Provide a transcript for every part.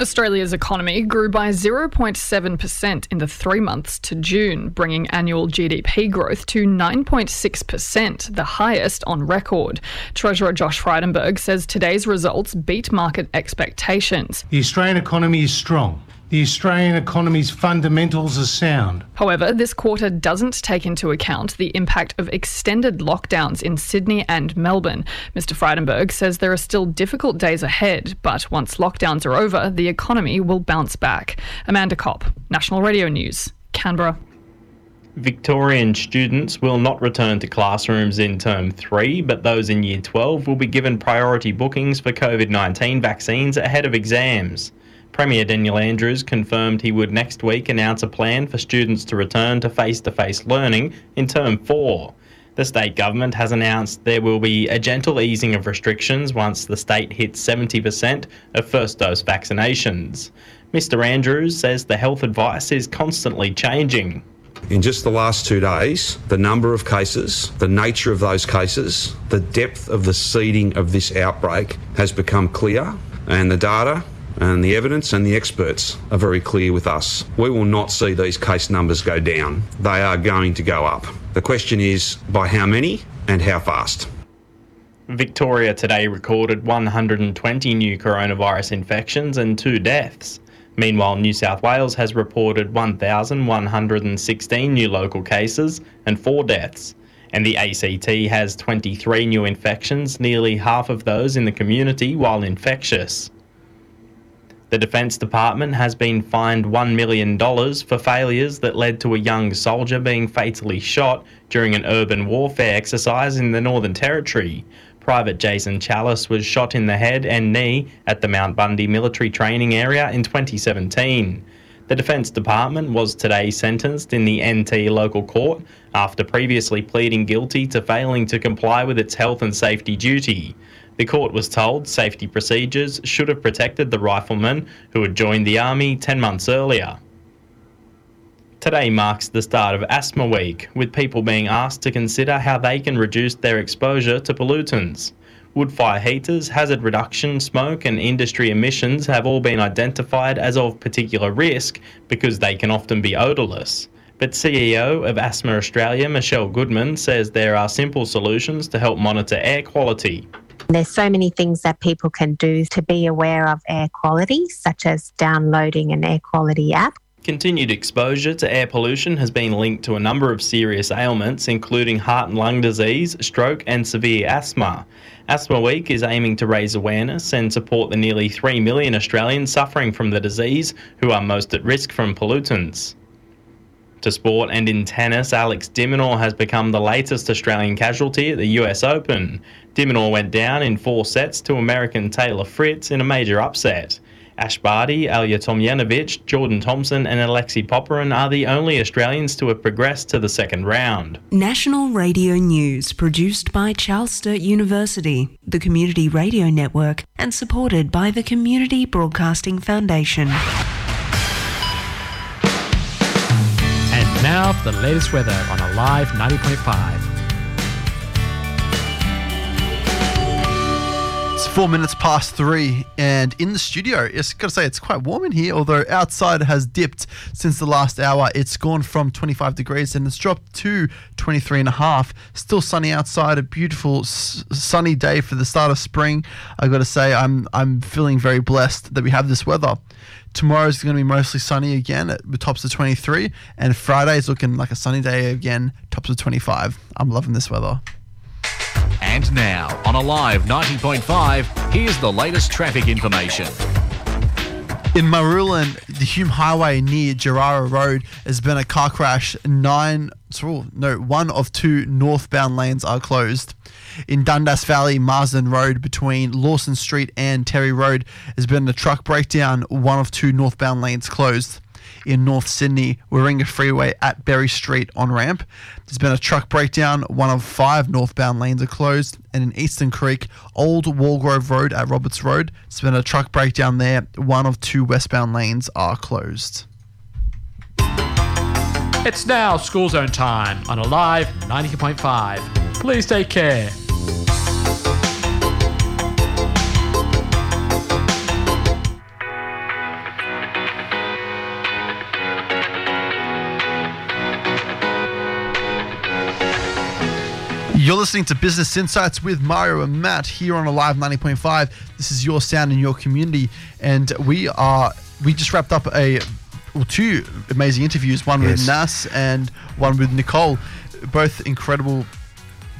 Australia's economy grew by 0.7% in the three months to June, bringing annual GDP growth to 9.6%, the highest on record. Treasurer Josh Frydenberg says today's results beat market expectations. The Australian economy is strong. The Australian economy's fundamentals are sound. However, this quarter doesn't take into account the impact of extended lockdowns in Sydney and Melbourne. Mr. Frydenberg says there are still difficult days ahead, but once lockdowns are over, the economy will bounce back. Amanda Kopp, National Radio News, Canberra. Victorian students will not return to classrooms in term 3, but those in year 12 will be given priority bookings for COVID 19 vaccines ahead of exams. Premier Daniel Andrews confirmed he would next week announce a plan for students to return to face to face learning in term 4. The state government has announced there will be a gentle easing of restrictions once the state hits 70% of first dose vaccinations. Mr. Andrews says the health advice is constantly changing. In just the last two days, the number of cases, the nature of those cases, the depth of the seeding of this outbreak has become clear, and the data and the evidence and the experts are very clear with us. We will not see these case numbers go down. They are going to go up. The question is by how many and how fast. Victoria today recorded 120 new coronavirus infections and two deaths. Meanwhile, New South Wales has reported 1,116 new local cases and four deaths. And the ACT has 23 new infections, nearly half of those in the community while infectious. The Defence Department has been fined $1 million for failures that led to a young soldier being fatally shot during an urban warfare exercise in the Northern Territory. Private Jason Challis was shot in the head and knee at the Mount Bundy military training area in 2017. The Defence Department was today sentenced in the NT local court after previously pleading guilty to failing to comply with its health and safety duty. The court was told safety procedures should have protected the rifleman who had joined the army 10 months earlier. Today marks the start of Asthma Week, with people being asked to consider how they can reduce their exposure to pollutants. Wood fire heaters, hazard reduction, smoke, and industry emissions have all been identified as of particular risk because they can often be odourless. But CEO of Asthma Australia, Michelle Goodman, says there are simple solutions to help monitor air quality. There's so many things that people can do to be aware of air quality, such as downloading an air quality app. Continued exposure to air pollution has been linked to a number of serious ailments, including heart and lung disease, stroke, and severe asthma. Asthma Week is aiming to raise awareness and support the nearly 3 million Australians suffering from the disease who are most at risk from pollutants. To sport and in tennis, Alex de Minaur has become the latest Australian casualty at the US Open. De Minaur went down in four sets to American Taylor Fritz in a major upset. Ash Barty, Ajla Tomljanovic, Jordan Thompson, and Alexei Popyrin are the only Australians to have progressed to the second round. National Radio News, produced by Charles Sturt University, the Community Radio Network, and supported by the Community Broadcasting Foundation. And now for the latest weather on Alive 90.5. It's four minutes past three, and in the studio, it's got to say it's quite warm in here. Although outside has dipped since the last hour, it's gone from 25 degrees and it's dropped to 23 and a half. Still sunny outside, a beautiful s- sunny day for the start of spring. I've got to say, I'm I'm feeling very blessed that we have this weather. Tomorrow is going to be mostly sunny again at the tops of 23, and Friday is looking like a sunny day again, tops of 25. I'm loving this weather. And now, on Alive 90.5, here's the latest traffic information. In Marulan, the Hume Highway near Jerrara Road has been a car crash. Nine, no, one of two northbound lanes are closed. In Dundas Valley, Marsden Road between Lawson Street and Terry Road has been a truck breakdown. One of two northbound lanes closed. In North Sydney, Warringah Freeway at Berry Street on ramp. There's been a truck breakdown. One of five northbound lanes are closed. And in Eastern Creek, Old Wallgrove Road at Roberts Road, there's been a truck breakdown there. One of two westbound lanes are closed. It's now school zone time on Alive 90.5. Please take care. You're listening to Business Insights with Mario and Matt here on Alive 90.5. This is your sound in your community, and we are we just wrapped up a well, two amazing interviews. One with Nas and one with Nicole. Both incredible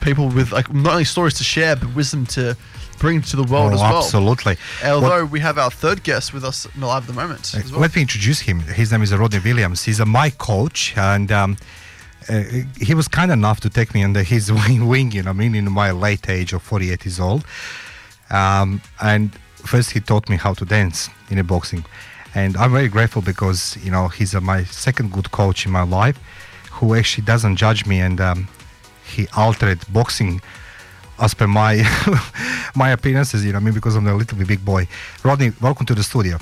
people with like not only stories to share but wisdom to bring to the world Oh, as well. absolutely. Although we have our third guest with us in live at the moment. as well. Let me introduce him. His name is Rodney Williams. He's a my coach, and um, uh, he was kind enough to take me under his wing, you know, I mean, in my late age of 48 years old. Um, and first, he taught me how to dance in a boxing, and I'm very grateful because you know he's uh, my second good coach in my life, who actually doesn't judge me, and um, he altered boxing as per my my appearances, you know, I mean, because I'm a little bit big boy. Rodney, welcome to the studio.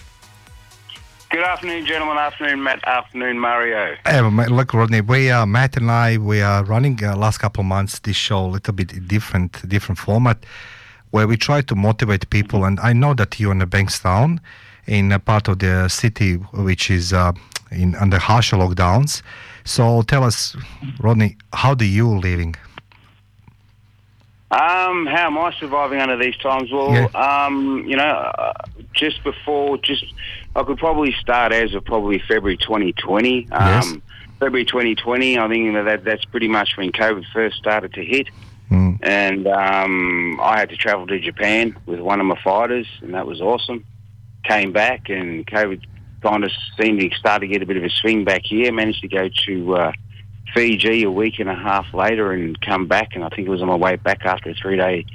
Good afternoon, gentlemen. Afternoon, Matt. Afternoon, Mario. Hey, look, Rodney, we are Matt and I. We are running uh, last couple of months this show a little bit different, different format, where we try to motivate people. And I know that you're in the Bankstown, in a part of the city which is uh, in under harsher lockdowns. So tell us, Rodney, how do you living? Um, how am I surviving under these times? Well, Yeah. um, you know, uh, just before, just I could probably start as of probably February 2020. Um, Yes. February 2020, I think that that's pretty much when COVID first started to hit. Mm. And um, I had to travel to Japan with one of my fighters, and that was awesome. Came back, and COVID kind of seemed to start to get a bit of a swing back here. Managed to go to uh, Fiji a week and a half later and come back, and I think it was on my way back after a three-day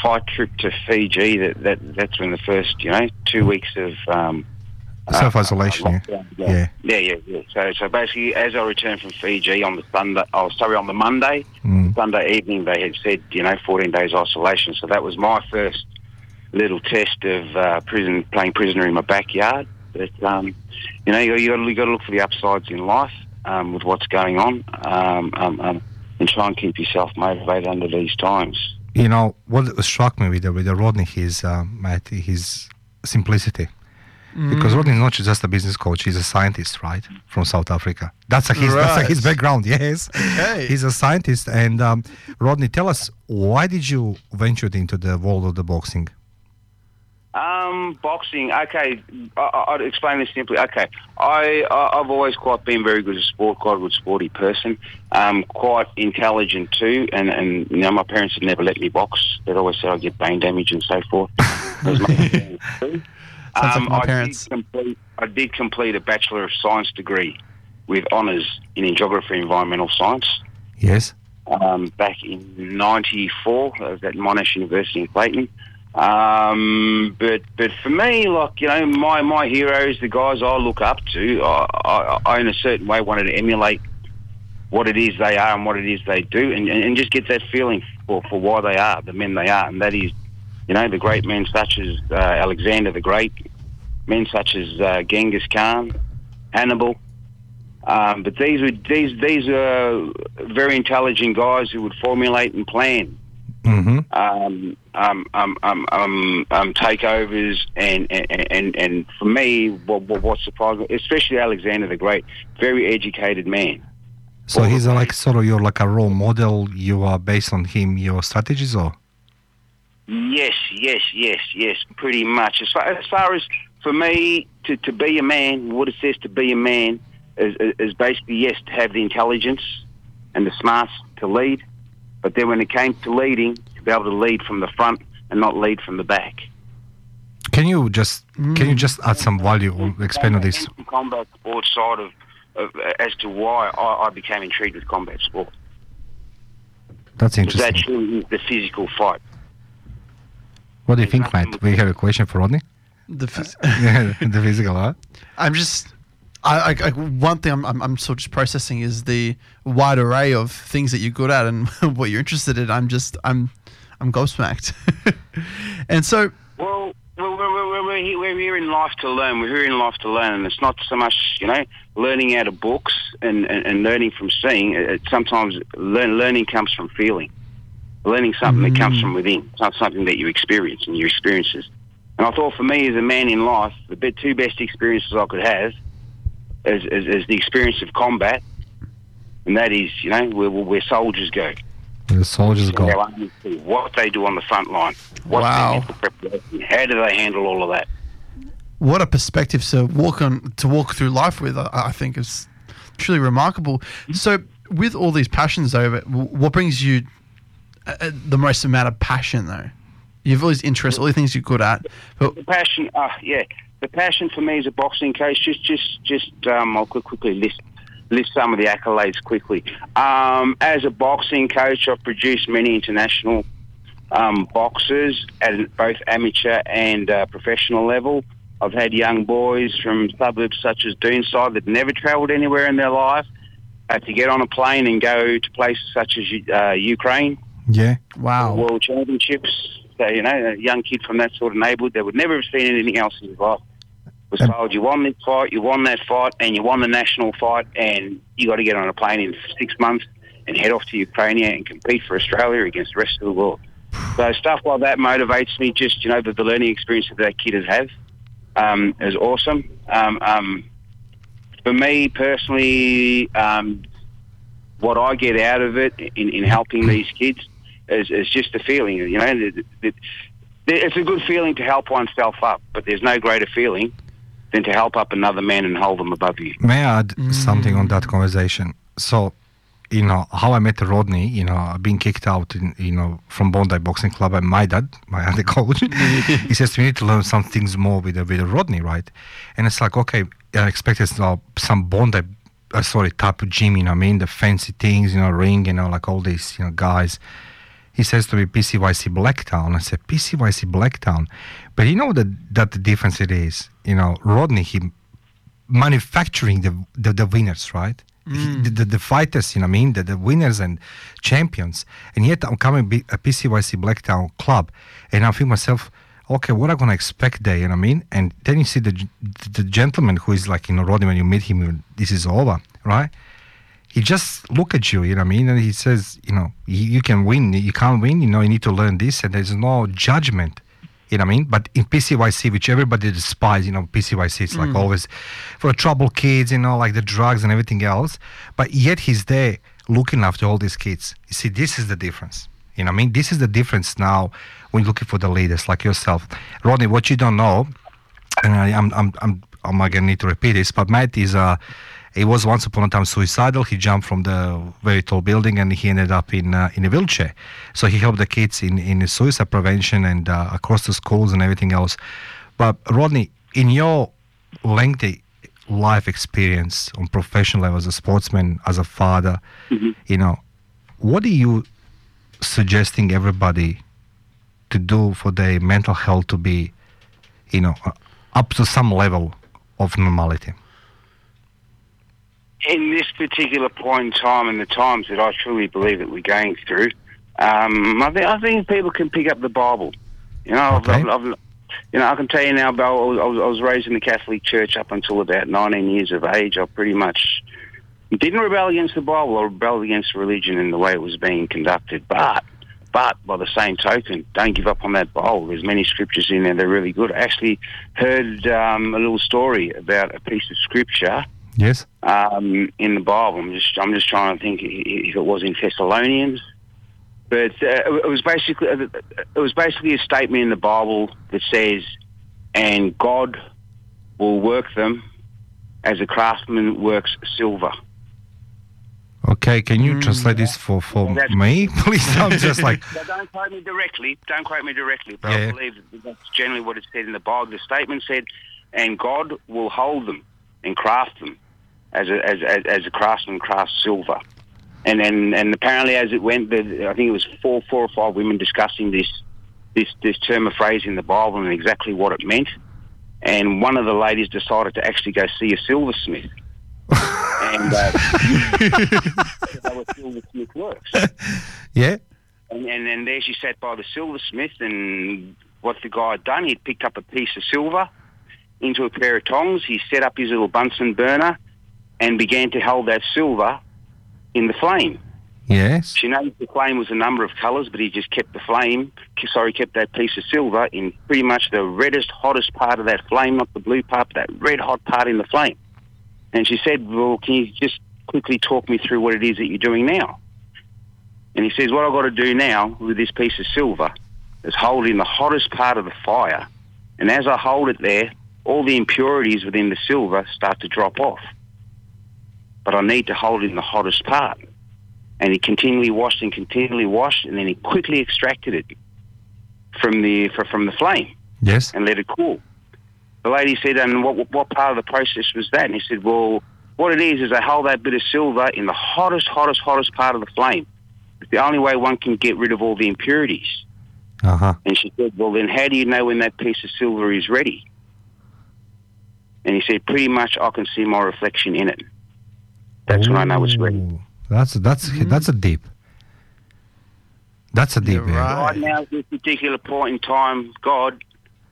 flight trip to Fiji. That, that that's when the first, you know, two weeks of um, Self isolation. uh, yeah. yeah. yeah, yeah, yeah. So, so basically, as I returned from Fiji on the Sunday, oh, sorry, on the Monday, Mm. Sunday evening, they had said, you know, 14 days isolation. So that was my first little test of uh, prison, playing prisoner in my backyard. But um, you know, you, you got you to look for the upsides in life um, with what's going on, um, um, um, and try and keep yourself motivated under these times. You know what struck me with the, with the Rodney is uh, Matt his simplicity. Because Mm. Rodney is not just a business coach; he's a scientist, right, from South Africa. That's a, his that's a, his background. Yes, Okay. he's a scientist. And um, Rodney, tell us why did you venture into the world of the boxing? Um, boxing. Okay, I, I- I'd explain this simply. Okay, I, I I've always quite been very good at sport, quite a good sporty person. Um, quite intelligent too, and and you know my parents had never let me box. They'd always said I'd get brain damage and so forth. As much as they do. Sounds like my I parents. Did complete, I did complete a Bachelor of Science degree with honours in geography and environmental science Yes. um, back in '94. I was at Monash University in Clayton. Um, but but for me, like you know, my my heroes, the guys I look up to, I, I, I in a certain way wanted to emulate what it is they are and what it is they do, and, and, and just get that feeling for, for why they are the men they are, and that is, you know, the great men such as uh, Alexander the Great, men such as uh, Genghis Khan, Hannibal. Um, but these were these these are very intelligent guys who would formulate and plan Mm-hmm. um, um, um, um, um, um, takeovers, and, and, and, and for me, what, what, what surprised me, especially Alexander the Great, very educated man. So he's a, like sort of you're like a role model. You are based on him, your strategies, or Yes, yes, yes, yes, pretty much. As far as, far as for me to, to be a man, what it says to be a man is, is- is basically yes to have the intelligence and the smarts to lead, but then when it came to leading, to be able to lead from the front and not lead from the back. can you just can you mm. just add some value or expand on this? And from combat sports side of, of as to why I, I became intrigued with combat sport. That's interesting. that truly is the physical fight. What do you think, mate? We have a question for Rodney. The phys- the physical, huh? I'm just. I, I, I one thing I'm, I'm I'm sort of just processing is the wide array of things that you're good at and what you're interested in. I'm just I'm I'm gobsmacked. and so Well, we're, we're, we're, we're, here, we're here in life to learn. We're here in life to learn, and it's not so much, you know, learning out of books and, and, and learning from seeing. It, it- sometimes learn, learning comes from feeling. Learning something that comes mm. from within. It's not something that you experience and your experiences. And I thought for me as a man in life, the two best experiences I could have is, is, is the experience of combat, and that is, you know, where, where soldiers go. The soldiers go. Our army see what they do on the front line. Wow. preparation? How do they handle all of that? What a perspective to walk on to walk through life with. I, I think is truly remarkable. So, with all these passions, though, what brings you uh, uh, the most amount of passion, though? You have all these interests, all the things you're good at. But The passion, uh, yeah, the passion for me is a boxing coach. Just, just, just. Um, I'll quickly list list some of the accolades quickly. Um, as a boxing coach, I've produced many international um, boxers at both amateur and uh, professional level. I've had young boys from suburbs such as Doonside that never travelled anywhere in their life had to get on a plane and go to places such as uh, Ukraine Yeah. wow, world championships. So, you know, a young kid from that sort of neighbourhood that would never have seen anything else in his life was told, you won this fight, you won that fight, and you won the national fight, and you got to get on a plane in six months and head off to Ukraine and compete for Australia against the rest of the world. So stuff like that motivates me. Just you know, the, the learning experience that that kid has had um, is awesome. Um, um, for me personally, um, what I get out of it in, in helping these kids is, is just a feeling. You know, it's a good feeling to help oneself up, but there's no greater feeling than to help up another man and hold them above you. May I add something on that conversation? So, you know, how I met Rodney, you know, being kicked out, in, you know, from Bondi Boxing Club, and my dad, my other coach, he says we need to learn some things more with, with Rodney, right? And it's like, okay, I expected uh, some Bondi, uh, sorry, type of gym, you know, what I mean, the fancy things, you know, ring, you know, like all these, you know, guys. He says to me, PCYC Blacktown. I said, PCYC Blacktown. But you know that that the difference it is, you know, Rodney, he manufacturing the the, the winners, right? He- mm. The, the, the fighters, you know what I mean, the, the winners and champions. And yet I'm coming be a PCYC Blacktown club and I feel myself, okay, what I'm to expect there, you know what I mean? And then you see the, the gentleman who is like, you know, Rodney, when you meet him, this is over, right? He just look at you, you know what I mean? And he says, you know, you, you can win, you can't win, you know, you need to learn this, and there's no judgment, you know what I mean? But in PCYC, which everybody despises, you know, PCYC, it's like Mm. always for trouble kids, you know, like the drugs and everything else. But yet he's there looking after all these kids. You see, this is the difference. You know what I mean? This is the difference now when you're looking for the leaders like yourself. Rodney, what you don't know, and I, I'm, I'm, I'm, I'm not gonna need to repeat this, but Matt is uh, he was once upon a time suicidal. He jumped from the very tall building and he ended up in uh, in a wheelchair. So he helped the kids in in suicide prevention and uh, across the schools and everything else. But Rodney, in your lengthy life experience on professional level as a sportsman, as a father, you know, what are you suggesting everybody to do for their mental health to be, you know, up to some level of normality? In this particular point in time and the times that I truly believe that we're going through, um, I, think, I think people can pick up the Bible. You know, I've, I've, I've, you know, I can tell you now, Bill, I was, I was, raised in the Catholic Church up until about 19 years of age. I pretty much didn't rebel against the Bible. I rebelled against religion and the way it was being conducted. But, but by the same token, don't give up on that Bible. There's many scriptures in there that are really good. I actually heard um, a little story about a piece of scripture Yes. um, in the Bible. I'm just I'm just trying to think if it was in Thessalonians, but uh, it was basically it was basically a statement in the Bible that says, "And God will work them as a craftsman works silver." Okay, can you translate this for, for That's- me, please? I'm just like, So don't quote me directly. Don't quote me directly, but Yeah. I believe that's generally what it said in the Bible. The statement said, "And God will hold them and craft them as a as as, as a craftsman crafts silver." And and and apparently, as it went, I think it was four four or five women discussing this this this term or phrase in the Bible and exactly what it meant. And one of the ladies decided to actually go see a silversmith. and uh, how a silversmith works. yeah. And, and then there she sat by the silversmith, and what the guy had done, he'd picked up a piece of silver into a pair of tongs. He set up his little Bunsen burner and began to hold that silver in the flame. Yes. She noticed the flame was a number of colours, but he just kept the flame, sorry, kept that piece of silver in pretty much the reddest, hottest part of that flame, not the blue part, but that red hot part in the flame. And she said, well, can you just quickly talk me through what it is that you're doing now? And he says, what I've got to do now with this piece of silver is hold it in the hottest part of the fire. And as I hold it there, all the impurities within the silver start to drop off. But I need to hold it in the hottest part. And he continually washed and continually washed, and then he quickly extracted it from the from the flame Yes. and let it cool. The lady said, and what, what part of the process was that? And he said, well, what it is is they hold that bit of silver in the hottest, hottest, hottest part of the flame. It's the only way one can get rid of all the impurities. Uh huh. And she said, well, then how do you know when that piece of silver is ready? And he said, pretty much I can see my reflection in it. That's when I was it's ready. Ooh, That's that's mm-hmm. that's a deep. That's a deep. yeah. Right now, at this particular point in time, God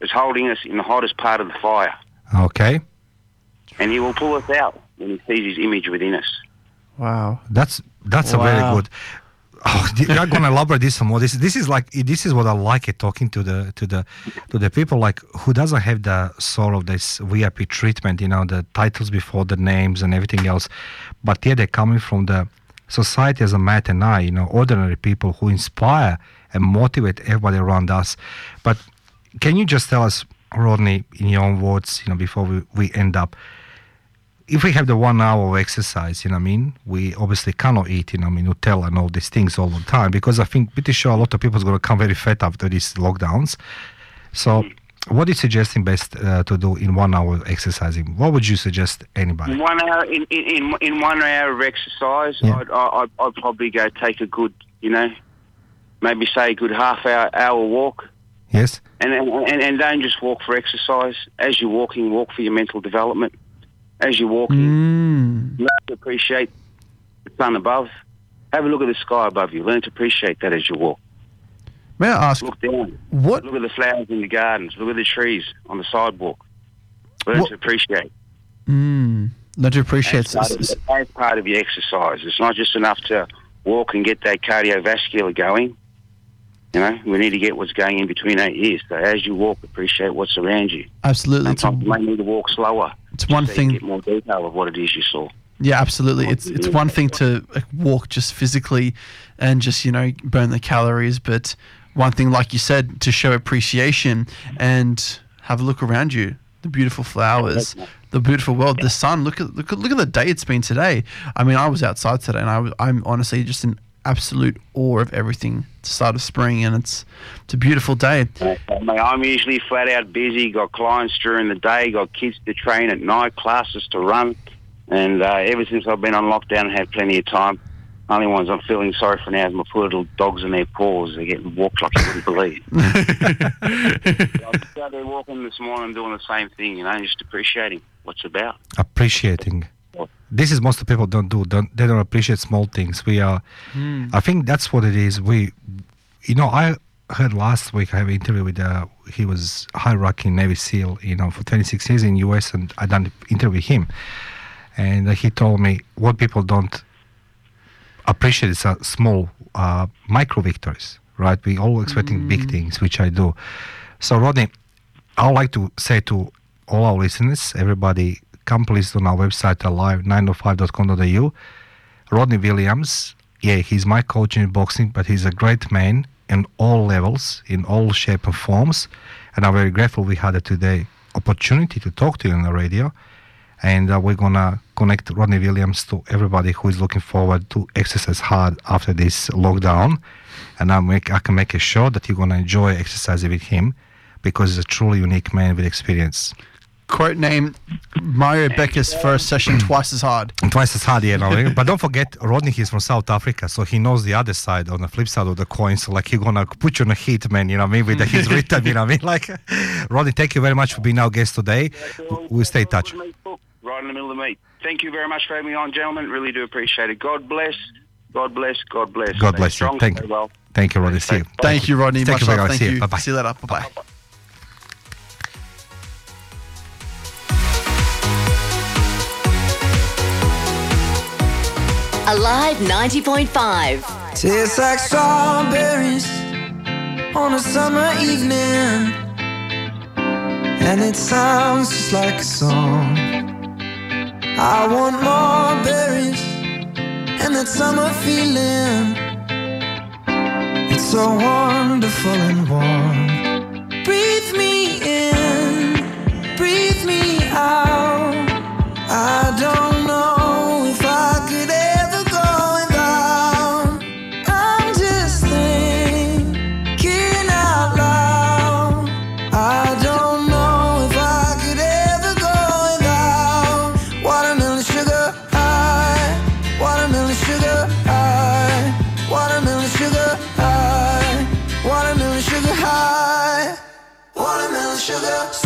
is holding us in the hottest part of the fire. Okay. And he will pull us out when he sees his image within us. Wow. That's that's a very good. Oh, th- I'm gonna elaborate this some more. This this is like this is what I like it talking to the to the to the people like who doesn't have the sort of this VIP treatment, you know, the titles before the names and everything else, but yeah, they're coming from the society as a Matt and I, you know, ordinary people who inspire and motivate everybody around us. But can you just tell us, Rodney, in your own words, you know, before we, we end up, if we have the one hour of exercise, you know I mean, we obviously cannot eat, you know, I mean, Nutella and all these things all the time because I think pretty sure a lot of people is going to come very fat after these lockdowns. So, what is suggesting best uh, to do in one hour of exercising? What would you suggest anybody? In one hour, in, in, in, in one hour of exercise, Yeah. I'd, I'd, I'd probably go take a good, you know, maybe say a good half hour, hour walk. Yes. And, and, and don't just walk for exercise. As you're walking, walk for your mental development. As you're walking, Mm. learn to appreciate the sun above. Have a look at the sky above you. Learn to appreciate that as you walk. May I ask, Look down. what Look at the flowers in the gardens. Look at the trees on the sidewalk. Learn What- to appreciate. Mm. Learn to appreciate as part, of, as part of your exercise. It's not just enough to walk and get that cardiovascular going. You know, we need to get what's going in between our ears. So as you walk, appreciate what's around you. Absolutely. Sometimes you may need to walk slower. it's one so thing. get more detail of what it is you saw. Yeah, absolutely. It's it's one thing to walk just physically and just you know burn the calories, but one thing, like you said, to show appreciation and have a look around you, the beautiful flowers, the beautiful world, the sun. Look at look look at the day it's been today. I mean, I was outside today, and I was, I'm honestly just in absolute awe of everything. It's the start of spring, and it's it's a beautiful day. I'm usually flat out busy. Got clients during the day. Got kids to train at night. Classes to run. And uh, ever since I've been on lockdown, I've had plenty of time. Only ones I'm feeling sorry for now is my poor little dogs and their paws. They're getting walked like you wouldn't believe. I was out there walking this morning, doing the same thing. You know, just appreciating what's about. appreciating. This is most of people don't do. Don't they don't appreciate small things. We are. I think that's what it is. We, you know, I heard last week I have an interview with. Uh, he was high ranking Navy SEAL. You know, for 26 years in US, and I done an interview with him, and uh, he told me what people don't appreciate uh, small uh, micro victories. Right? We all expecting big things, which I do. So Rodney, I would like to say to all our listeners, everybody, come please on our website alive905.com.au. Rodney Williams, yeah, he's my coach in boxing, but he's a great man in all levels, in all shape and forms. And I'm very grateful we had a today opportunity to talk to you on the radio. And uh, we're gonna connect Rodney Williams to everybody who is looking forward to exercise hard after this lockdown. And I make I can make a sure that you're gonna enjoy exercising with him because he's a truly unique man with experience. Quote name Mario Becker's first session twice as hard. Twice as hard, you know. but don't forget, Rodney he's from South Africa, so he knows the other side, on the flip side of the coin. So like he's gonna put you on a heat, man. You know what I mean? With his rhythm, you know what I mean? Like, Rodney, thank you very much for being our guest today. We'll stay in touch. Right in the middle of the meet. Thank you very much for having me on, gentlemen. Really do appreciate it. God bless. God bless. God bless. God Stay bless you. strong, Thank you. well. Thank you, Rodney. See you. Thank you, Rodney. Thank Much you very love. Thank See you. you. Bye-bye. See you later. Bye bye. Alive 90.5. Tastes like strawberries on a summer evening, and it sounds just like a song. I want more berries and that summer feeling It's so wonderful and warm. Breathe me in, breathe me out. Sugar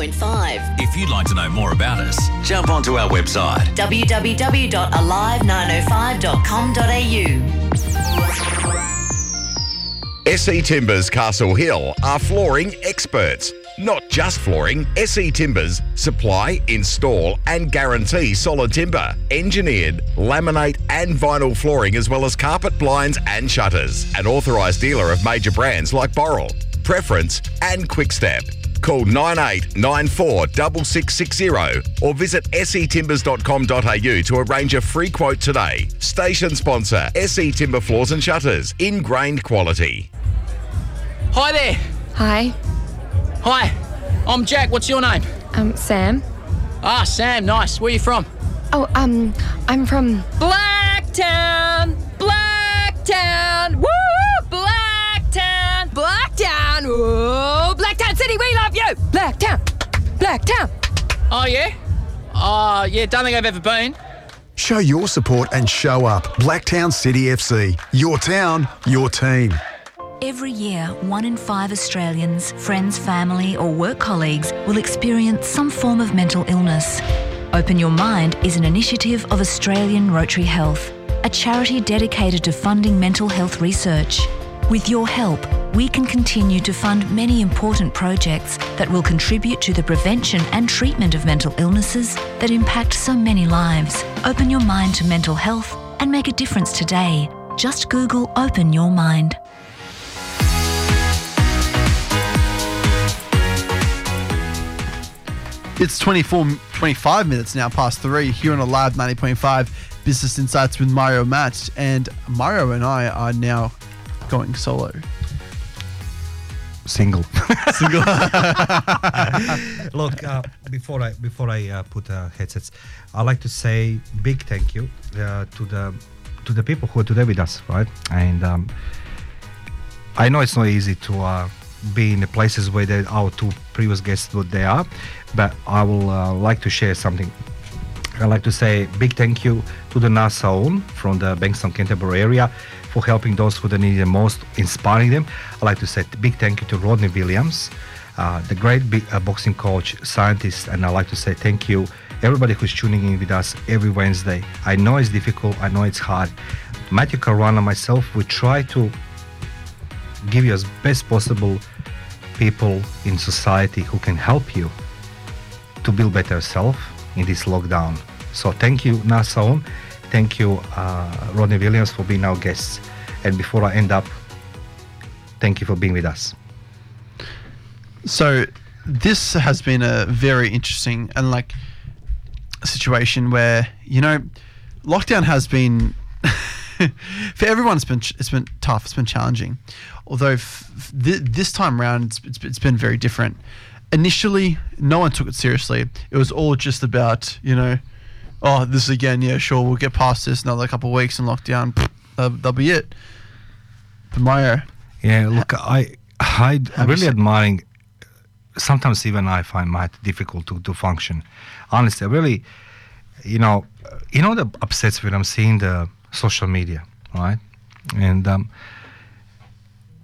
90.5. If you'd like to know more about us, jump onto our website. www.alive905.com.au. SE Timbers Castle Hill are flooring experts. Not just flooring, SE Timbers supply, install, and guarantee solid timber, engineered, laminate, and vinyl flooring, as well as carpet, blinds, and shutters. An authorised dealer of major brands like Boral, Preference, and Quickstep. Call 9894 6660 or visit setimbers.com.au to arrange a free quote today. Station sponsor SE Timber Floors and Shutters. Ingrained quality. Hi there. Hi, Hi. I'm Jack. What's your name? um, Sam. Ah, Sam. Nice. Where are you from? Oh, um, I'm from. Blacktown, Blacktown, woo, Blacktown, Blacktown, woo, Blacktown City, we love you, Blacktown, Blacktown. Oh, yeah? Oh, yeah. Don't think I've ever been. Show your support and show up. Blacktown City FC. Your town, your team. Every year, one in five Australians, friends, family, or work colleagues will experience some form of mental illness. Open Your Mind is an initiative of Australian Rotary Health, a charity dedicated to funding mental health research. With your help, we can continue to fund many important projects that will contribute to the prevention and treatment of mental illnesses that impact so many lives. Open your mind to mental health and make a difference today. Just Google Open Your Mind. It's 24, 25 minutes now past three here on a live 90.5 Business Insights with Mario Matt. And Mario and I are now going solo. Single. Single. Look, uh, before I before I uh, put uh, headsets, I'd like to say big thank you uh, to the to the people who are today with us, right? And um, I know it's not easy to uh, be in the places where they, our two previous guests what they are, but I will uh, like to share something I'd like to say big thank you to the Nassau from the Bankstown Canterbury area for helping those who need the most, inspiring them. I'd like to say big thank you to Rodney Williams, uh, the great big, uh, boxing coach, scientist, and I'd like to say thank you everybody who's tuning in with us every Wednesday. I know it's difficult, I know it's hard. Matthew Caruana, myself, we try to give you as best possible people in society who can help you to build better self in this lockdown. So thank you, Nassau. Thank you, uh, Rodney Williams, for being our guests. And before I end up, thank you for being with us. So this has been a very interesting and like situation where you know lockdown has been for everyone it's been it's been tough it's been challenging although f- f- th- this time around it's, it's, it's been very different initially no one took it seriously it was all just about you know oh this again yeah sure we'll get past this another couple of weeks in lockdown that'll, that'll be it but Mario Yeah, look, I I you really admiring. Sometimes even I find it difficult to, to function. Honestly, I really, you know, you know the upsets when I'm seeing the social media, right? And um,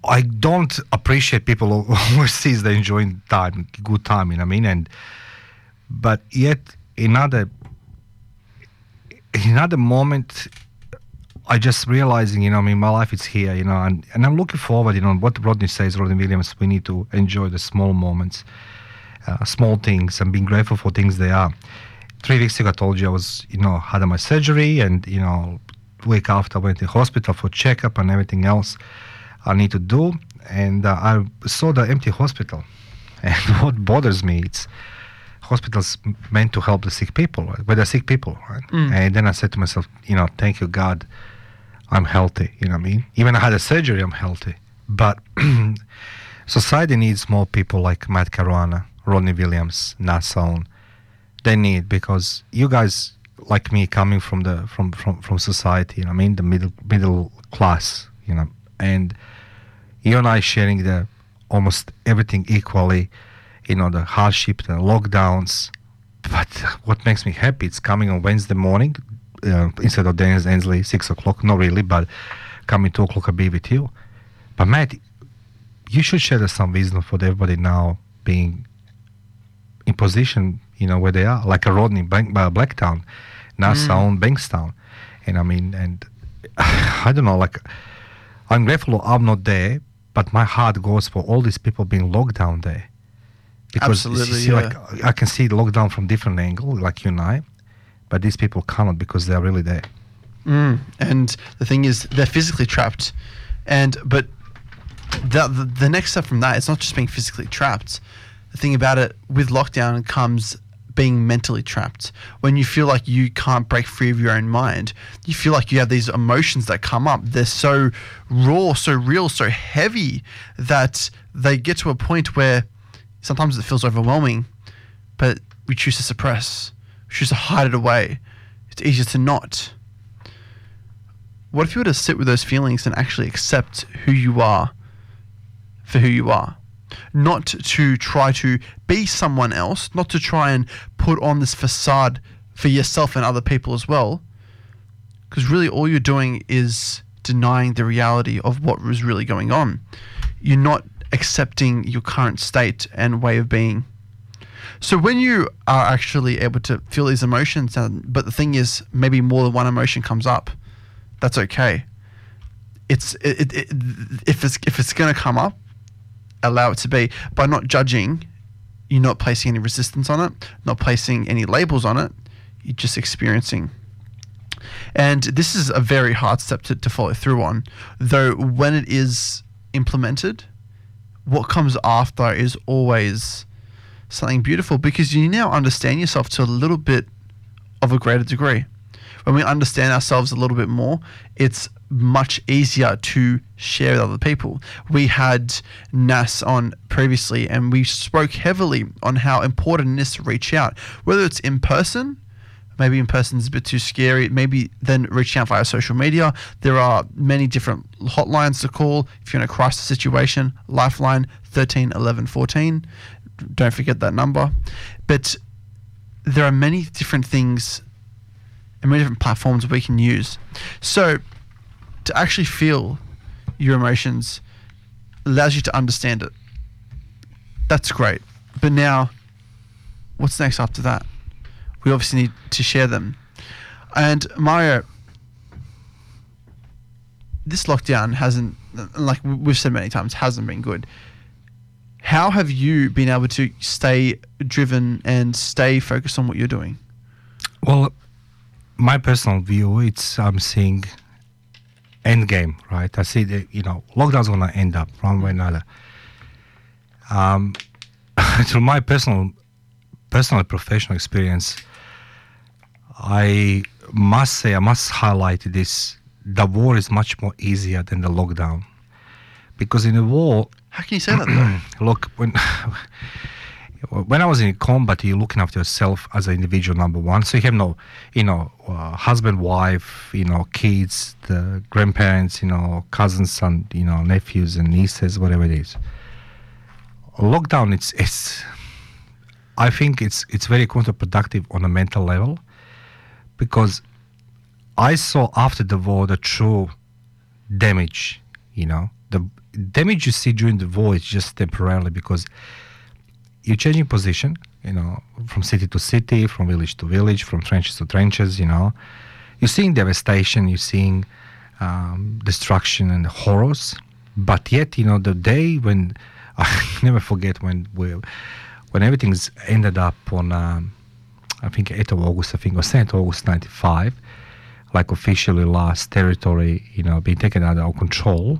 I don't appreciate people who- overseas they enjoying time, good time. You know what I mean? And but yet another another moment I just realizing, you know, I mean, my life is here, you know, and, and I'm looking forward, you know, what Rodney says, Rodney Williams, we need to enjoy the small moments, uh, small things, and being grateful for things they are. Three weeks ago, I told you I was, you know, had my surgery, and you know, week after I went to hospital for checkup and everything else I need to do, and uh, I saw the empty hospital, and what bothers me, it's hospitals meant to help the sick people, right? But they're sick people, right? Mm. And then I said to myself, you know, thank you God, I'm healthy. You know what I mean? Even I had a surgery, I'm healthy. But society needs more people like Matt Caruana, Rodney Williams, Nassau. They need because you guys like me coming from the from from from society. You know, what I mean the middle middle class. You know, and you and I sharing the almost everything equally. You know, the hardship, the lockdowns. But what makes me happy, it's coming on Wednesday morning uh, instead of Dennis Ainsley, six o'clock. Not really, but coming two o'clock, I'll be with you. But Matt, you should share some wisdom for everybody now being in position, you know, where they are, like a Rodney Bank, uh, Blacktown, Nassau, Bankstown. And I mean, and I don't know, like, I'm grateful I'm not there, but my heart goes for all these people being locked down there. Because you Absolutely, see, yeah. like, I can see the lockdown from different angle, like you and I, but these people cannot because they're really there. Mm. And the thing is, they're physically trapped, and but the, the the next step from that is not just being physically trapped. The thing about it with lockdown comes being mentally trapped. When you feel like you can't break free of your own mind, you feel like you have these emotions that come up. They're so raw, so real, so heavy that they get to a point where sometimes it feels overwhelming, but we choose to suppress, we choose to hide it away. It's easier to not. What if you were to sit with those feelings and actually accept who you are for who you are? Not to try to be someone else, not to try and put on this facade for yourself and other people as well. Because really, all you're doing is denying the reality of what was really going on. You're not accepting your current state and way of being. So when you are actually able to feel these emotions, and, but the thing is, maybe more than one emotion comes up, that's okay. It's it, it, it, if it's if it's going to come up, allow it to be. By not judging, you're not placing any resistance on it, not placing any labels on it. You're just experiencing. And this is a very hard step to, to follow through on. Though when it is implemented, what comes after is always something beautiful because you now understand yourself to a little bit of a greater degree. When we understand ourselves a little bit more, it's much easier to share with other people. We had Nas on previously and we spoke heavily on how important it is to reach out, whether it's in person, maybe in person is a bit too scary, maybe then reaching out via social media. There are many different hotlines to call if you're in a crisis situation, Lifeline 13 11 14. Don't forget that number. But there are many different things and many different platforms we can use. So to actually feel your emotions allows you to understand it. That's great. But now, what's next after that? We obviously need to share them. And Mario, this lockdown hasn't, like we've said many times, hasn't been good. How have you been able to stay driven and stay focused on what you're doing? Well, my personal view, it's I'm seeing end game, right? I see that you know lockdown's gonna end up one way or another. Um, through my personal, personal professional experience, I must say I must highlight this: the war is much more easier than the lockdown, because in the war, how can you say that? Look when. when I was in combat, you're looking after yourself as an individual, number one. So you have no, you know, uh, husband, wife, you know, kids, the grandparents, you know, cousins, and you know, nephews and nieces, whatever it is. Lockdown, it's it's. I think it's it's very counterproductive on a mental level, because I saw after the war the true damage. You know, the damage you see during the war is just temporarily because you're changing position, you know, from city to city, from village to village, from trenches to trenches, you know. You're seeing devastation, you're seeing um, destruction and horrors. But yet, you know, the day when I never forget when we, when everything's ended up on, um, I think 8th of August, I think, or 7th of August 95, like officially last territory, you know, being taken out of control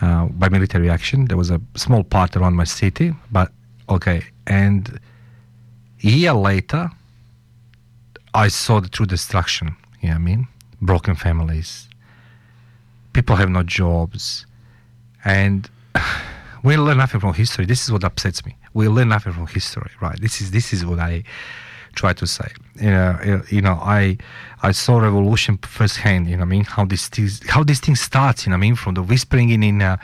uh, by military action. There was a small part around my city, but Okay, and a year later, I saw the true destruction. You know what I mean? Broken families. People have no jobs. And we learn nothing from history. This is what upsets me. We learn nothing from history, right? This is this is what I try to say. You know, you know, I I saw revolution firsthand. You know, I mean, how this things, how this thing starts. You know, I mean, from the whispering in in uh,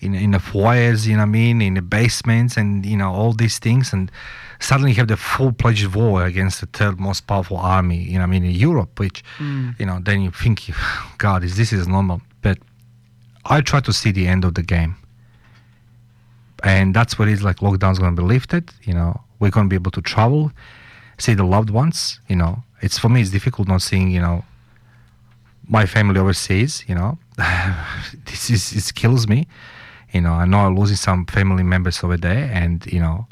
in in the foyers. You know, I mean, in the basements, and you know, all these things, and suddenly you have the full-fledged war against the third most powerful army. You know, I mean, in Europe, which Mm. you know, then you think, God, is this is normal? But I try to see the end of the game and that's what it is like lockdown's going to be lifted you know we're going to be able to travel see the loved ones you know. It's for me it's difficult not seeing you know my family overseas you know. This is it kills me you know. I know i'm losing some family members over there and you know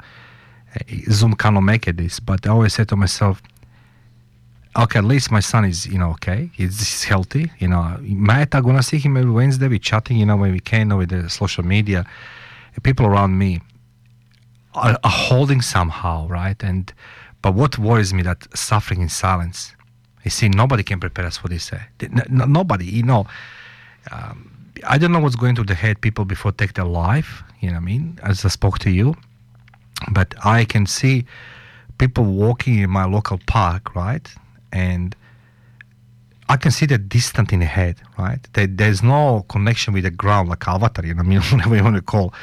eh, zoom cannot make it this but i always say to myself okay at least my son is you know okay. He's, he's healthy you know. Might i'm gonna see him every wednesday. We're chatting you know when we can over the social media. People around me are, are holding somehow, right? And but what worries me that suffering in silence. You see, nobody can prepare us for this. Eh? Nobody, you know. Um, I don't know what's going through the head people before take their life. You know what I mean? As I spoke to you, but I can see people walking in my local park, right? And I can see the distant in the head, right? There, there's no connection with the ground, like avatar, you know, what I mean, whatever you want to call.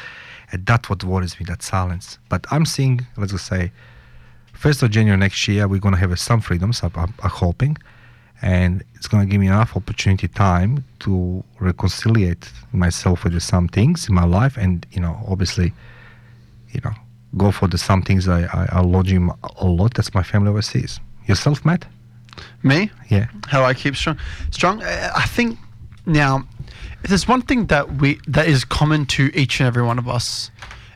And that's what worries me, that silence. But I'm seeing, let's just say, first of January next year, we're going to have some freedoms. I'm, I'm, I'm hoping, and it's going to give me enough opportunity, time to reconciliate myself with some things in my life, and you know, obviously, you know, go for the some things I I, I lodging a lot. That's my family overseas. Yourself, Matt? Me? Yeah. How I keep strong? Strong. I think now, if there's one thing that we that is common to each and every one of us,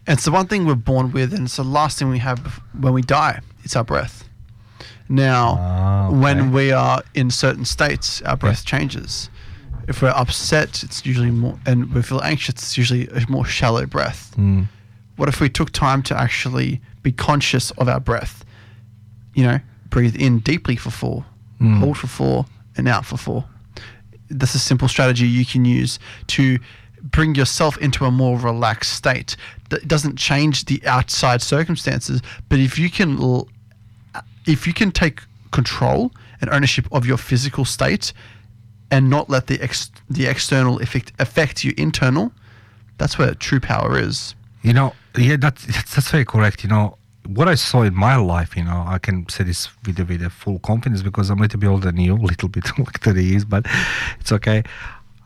and it's the one thing we're born with, and it's the last thing we have when we die. It's our breath. Now, when we are in certain states, our breath changes. If we're upset, it's usually more, and we feel anxious, it's usually a more shallow breath. Mm. What if we took time to actually be conscious of our breath? You know, breathe in deeply for four, Mm. hold for four, and out for four. That's a simple strategy you can use to bring yourself into a more relaxed state. That doesn't change the outside circumstances, but if you can, if you can take control and ownership of your physical state, and not let the ex- the external effect affect your internal, that's where true power is. You know, yeah, that, that's that's very correct. You know, what I saw in my life, you know, I can say this with a, with a full confidence because I'm a little bit older than you, a little bit like 30 years, but it's okay.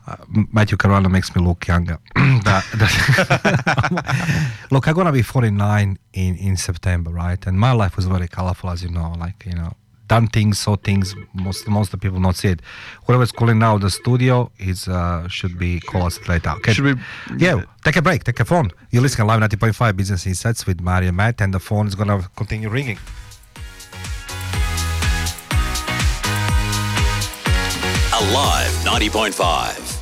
Uh, Matthew Caruana makes me look younger. That- that- look, I'm gonna be 49 in in September, right? And my life was very colorful, as you know. Like you know, done things, saw things. Most most of the people not see it. Whatever's calling now the studio is uh, should be call us later. Okay. Should we? Yeah, take a break, take a phone. You're listening live 90.5 Business Insights with Mario Matt, and the phone is gonna continue ringing. Alive 90.5.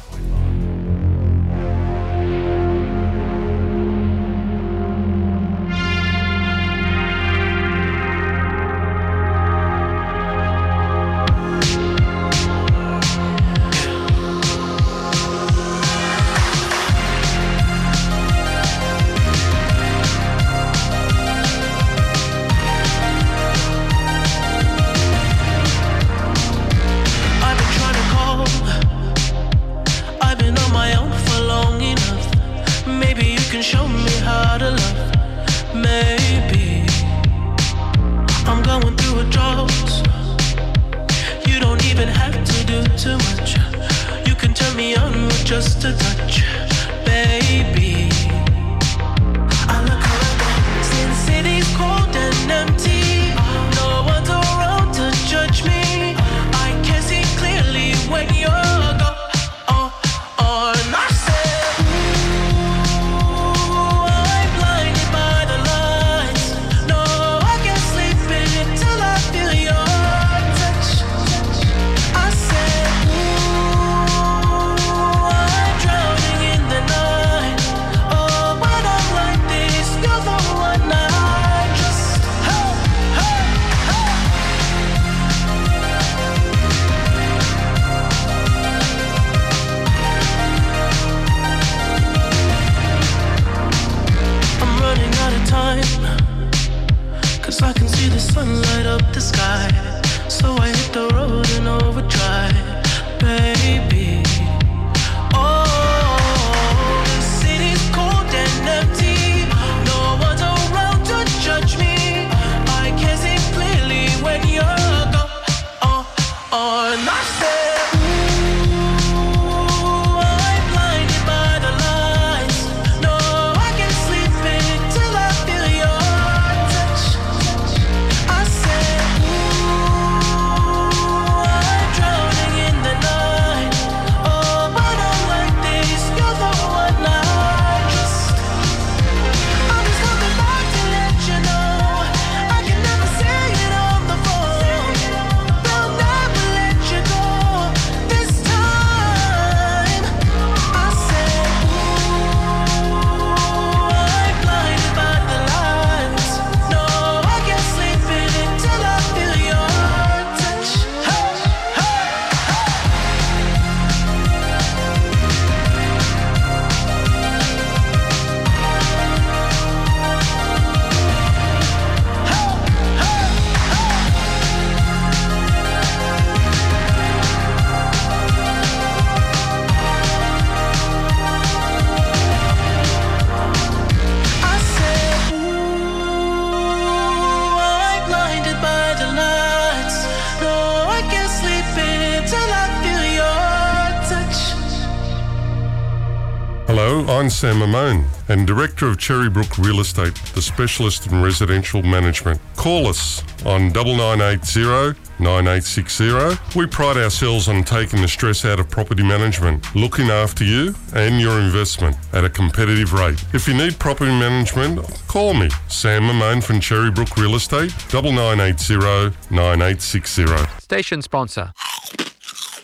Sam Mamone and Director of Cherrybrook Real Estate, the specialist in residential management. Call us on 9980 9860. We pride ourselves on taking the stress out of property management, looking after you and your investment at a competitive rate. If you need property management, call me, Sam Mamone from Cherrybrook Real Estate, 9980 9860. Station sponsor.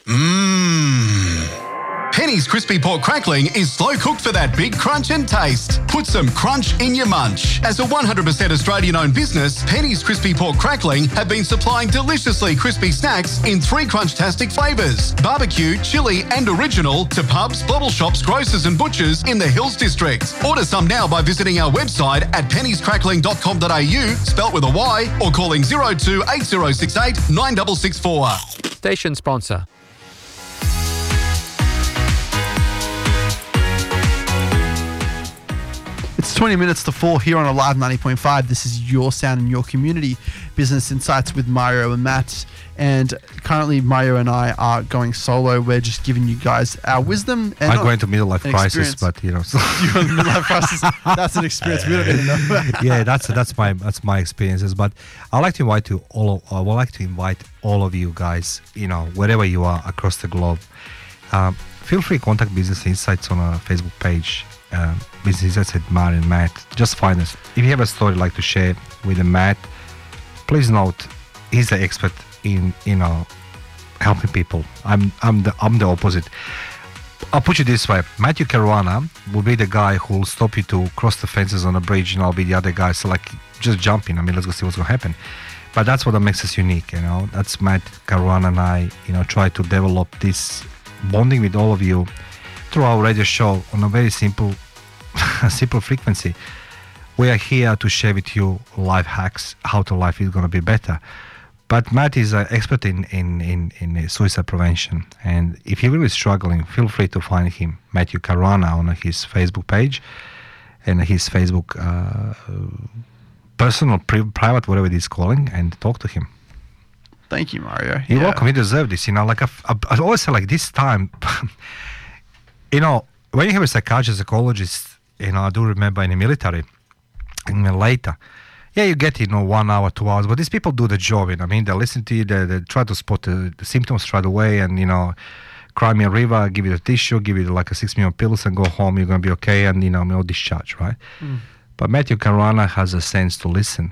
Mmm. Penny's crispy pork crackling is slow cooked for that big crunch and taste. Put some crunch in your munch. As a 100% Australian owned business, Penny's crispy pork crackling have been supplying deliciously crispy snacks in three crunchtastic flavours barbecue, chili, and original to pubs, bottle shops, grocers, and butchers in the Hills District. Order some now by visiting our website at pennyscrackling.com.au, spelt with a Y, or calling 02 8068 9664. Station sponsor. 20 minutes to four here on Alive 90.5. This is your sound and your community business insights with Mario and Matt. And currently, Mario and I are going solo. We're just giving you guys our wisdom. And I'm going to middle life crisis, experience. but you know. You're in the midlife crisis. That's an experience we don't even know. yeah, that's that's my that's my experiences. But I'd like to invite you all. Of, I would like to invite all of you guys. You know, wherever you are across the globe, um, feel free to contact Business Insights on our Facebook page. Um, Business Insights at Matt. Just find us. If you have a story like to share with Matt, please note he's the expert in you know helping people. I'm I'm the I'm the opposite. I'll put you this way: Matthew Caruana will be the guy who will stop you to cross the fences on a bridge, and I'll be the other guy. So like, just jump in. I mean, let's go see what's gonna happen. But that's what makes us unique, you know. That's Matt Caruana and I, you know, try to develop this bonding with all of you through our radio show on a very simple, simple frequency. We are here to share with you life hacks, how to life is gonna be better. But Matt is an expert in, in, in, in suicide prevention. And if you're really struggling, feel free to find him, Matthew Caruana, on his Facebook page and his Facebook uh, personal, pri- private, whatever it is calling, and talk to him. Thank you, Mario. You're Yeah. welcome. You deserve this. You know, like I've, I've- I always say, like this time, you know, when you have a psychiatrist, psychologist, you know, I do remember in the military, and then later, yeah, you get, you know, one hour, two hours, but these people do the job. You know, I mean, they listen to you, they, they try to spot the, the symptoms right away, and you know, cry me a river, give you the tissue, give you like a six million pills, and go home. You're gonna be okay, and you know, no discharge, right? Mm. But Matthew Caruana has a sense to listen.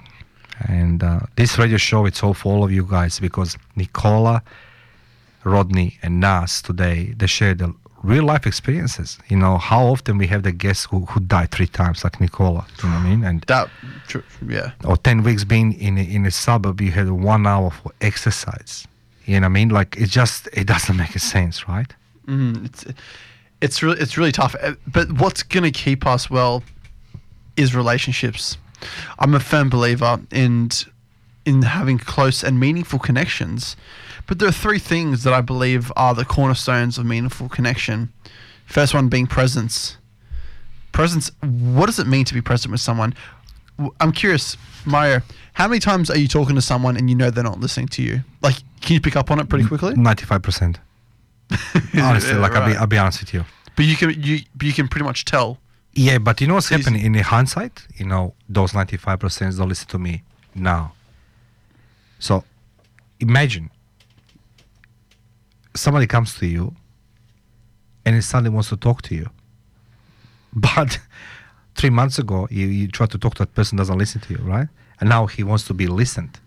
And uh, this radio show, it's all for all of you guys because Nicola, Rodney, and Nas today, they share the real life experiences. You know, how often we have the guests who, who died three times, like Nicola, you know what I mean? And That, tr- yeah. or 10 weeks being in a, in a suburb, you had one hour for exercise. You know what I mean? Like, it just, it doesn't make a sense, right? Mm, it's it's really it's really tough. Uh, But what's gonna keep us well is relationships. I'm a firm believer in in having close and meaningful connections. But there are three things that I believe are the cornerstones of meaningful connection. First one being presence. Presence. What does it mean to be present with someone? I'm curious, Mario. How many times are you talking to someone and you know they're not listening to you? Like, can you pick up on it pretty quickly? 95%. Honestly, like, I'll, be, I'll be honest with you. But you can you but you can pretty much tell. Yeah, but you know what's happening in the hindsight? You know, those 95% don't listen to me now. So imagine somebody comes to you and he suddenly wants to talk to you. But three months ago, you, you try to talk to that person, doesn't listen to you, right? And now he wants to be listened.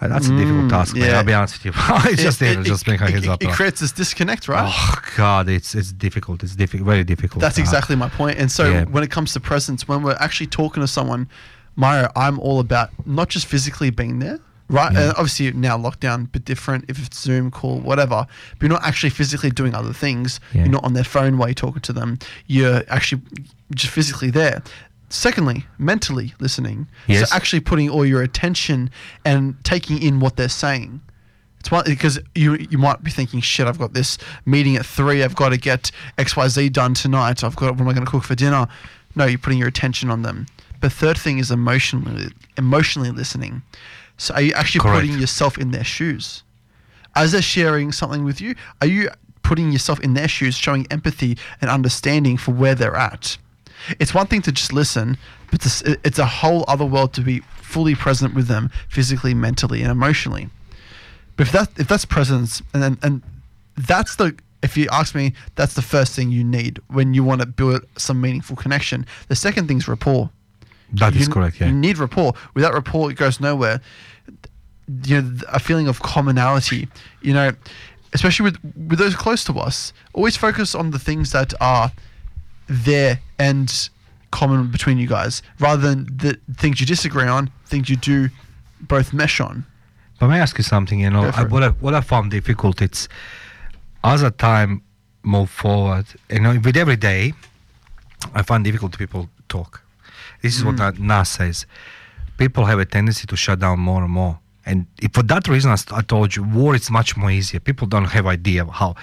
Uh, that's a difficult Mm, task, man. yeah. I'll be honest with you. it's just It- it- just make it- heads up. It creates this disconnect, right? Oh God, it's it's difficult. It's difficult, very difficult. That's Uh, exactly my point. And so Yeah. when it comes to presence, when we're actually talking to someone, Mario, I'm all about not just physically being there, right? Yeah. And obviously now lockdown, but different if it's Zoom call, whatever. But you're not actually physically doing other things. Yeah. You're not on their phone while you're talking to them. You're actually just physically there. Secondly, mentally listening. Yes. So actually putting all your attention and taking in what they're saying. It's one because you you might be thinking, shit, I've got this meeting at three. I've got to get X Y Z done tonight. I've got what am I going to cook for dinner? No, you're putting your attention on them. But third thing is emotionally emotionally listening. So are you actually Correct. putting yourself in their shoes? As they're sharing something with you, are you putting yourself in their shoes, showing empathy and understanding for where they're at? It's one thing to just listen, but this, it's a whole other world to be fully present with them physically, mentally, and emotionally. But if that if that's presence, and then and that's the if you ask me, that's the first thing you need when you want to build some meaningful connection. The second thing's rapport. That is You- correct, yeah. You need rapport. Without rapport, it goes nowhere. You know, a feeling of commonality. You know, especially with with those close to us. Always focus on the things that are there and common between you guys, rather than the things you disagree on, things you do both mesh on. But may I ask you something? You know, I, what I what I found difficult it's as a time move forward. You know, with every day, I find difficult people talk. This is what Mm. Na- Nas says. People have a tendency to shut down more and more. And if for that reason, I, told you, war is much more easier. People don't have idea of how,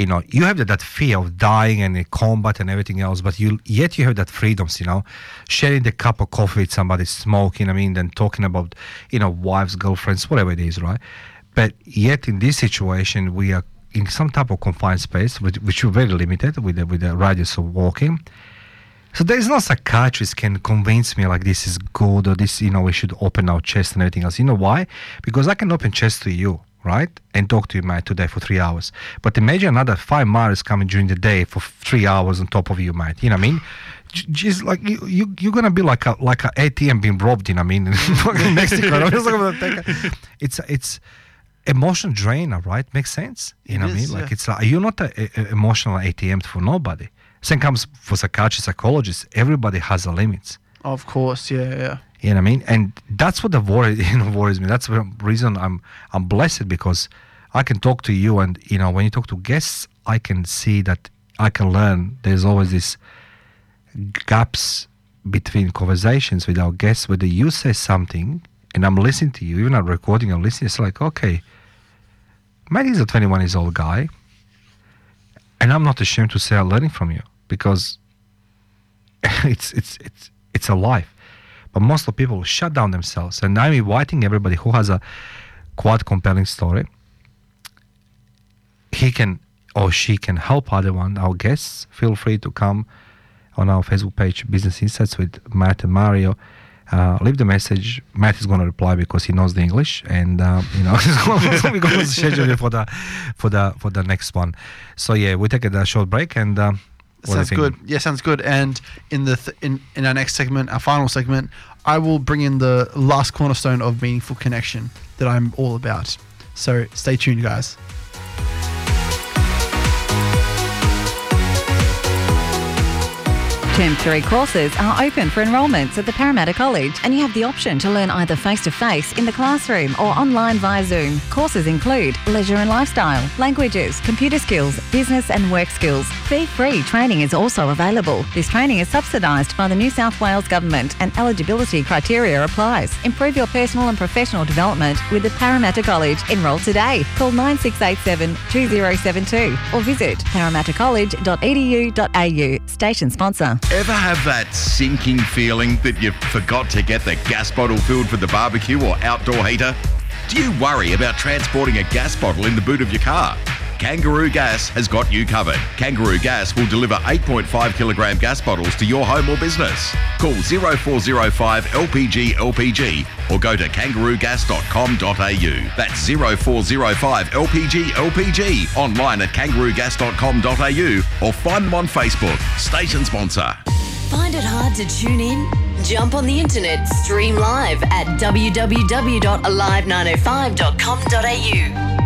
you know, you have that, that fear of dying and the combat and everything else, but you yet you have that freedoms, you know, sharing the cup of coffee with somebody, smoking. I mean, then talking about, you know, wives, girlfriends, whatever it is, right? But yet in this situation, we are in some type of confined space, which, which very limited with the, with the radius of walking. So there is no psychiatrist can convince me like this is good or this, you know, we should open our chest and everything else. You know why? Because I can open chest to you, right? And talk to you, mate, today for three hours. But imagine another five miles coming during the day for three hours on top of you, mate. You know what I mean? Just like you, you, you're gonna be like a like a ATM being robbed. You know what I mean? In Mexico, I'm just gonna take a- it's it's emotional drainer, right? Makes sense. You It know what I is, mean? Like yeah. it's like you're not an emotional ATM for nobody. Same comes for psychiatrists, psychologists. Everybody has a limits. Of course, yeah, yeah. You know what I mean? And that's what the worry, you know, worries me. That's the reason I'm I'm blessed because I can talk to you, and you know, when you talk to guests, I can see that I can learn. There's always this gaps between conversations with our guests, whether you say something and I'm listening to you, even I'm recording, I'm listening. It's like, okay, maybe he's a 21 years old guy, and I'm not ashamed to say I'm learning from you because it's it's it's it's a life. But most of the people shut down themselves, and I'm inviting everybody who has a quite compelling story. He can or she can help other one. Our guests feel free to come on our Facebook page, Business Insights with Matt and Mario. Uh, leave the message. Matt is going to reply because he knows the English, and uh, you know we're going to schedule it for the for the for the next one. So yeah, we take a short break and. Uh, what do you Sounds good. Yeah, sounds good. And in the th- in in our next segment, our final segment, I will bring in the last cornerstone of meaningful connection that I'm all about. So stay tuned, guys. Term 3 courses are open for enrolments at the Parramatta College, and you have the option to learn either face to face in the classroom or online via Zoom. Courses include leisure and lifestyle, languages, computer skills, business and work skills. Fee free training is also available. This training is subsidised by the New South Wales Government and eligibility criteria applies. Improve your personal and professional development with the Parramatta College. Enrol today. Call 9687 2072 or visit parramattacollege.edu.au. Station sponsor. Ever have that sinking feeling that you forgot to get the gas bottle filled for the barbecue or outdoor heater? Do you worry about transporting a gas bottle in the boot of your car? Kangaroo Gas has got you covered. Kangaroo Gas will deliver 8.5 kilogram gas bottles to your home or business. Call 0405 LPG LPG or go to kangaroogas.com.au. That's 0405 LPG LPG online at kangaroogas.com.au or find them on Facebook. Station sponsor. Find it hard to tune in? Jump on the internet, stream live at www.alive905.com.au.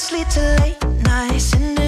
Habits lead to late nights,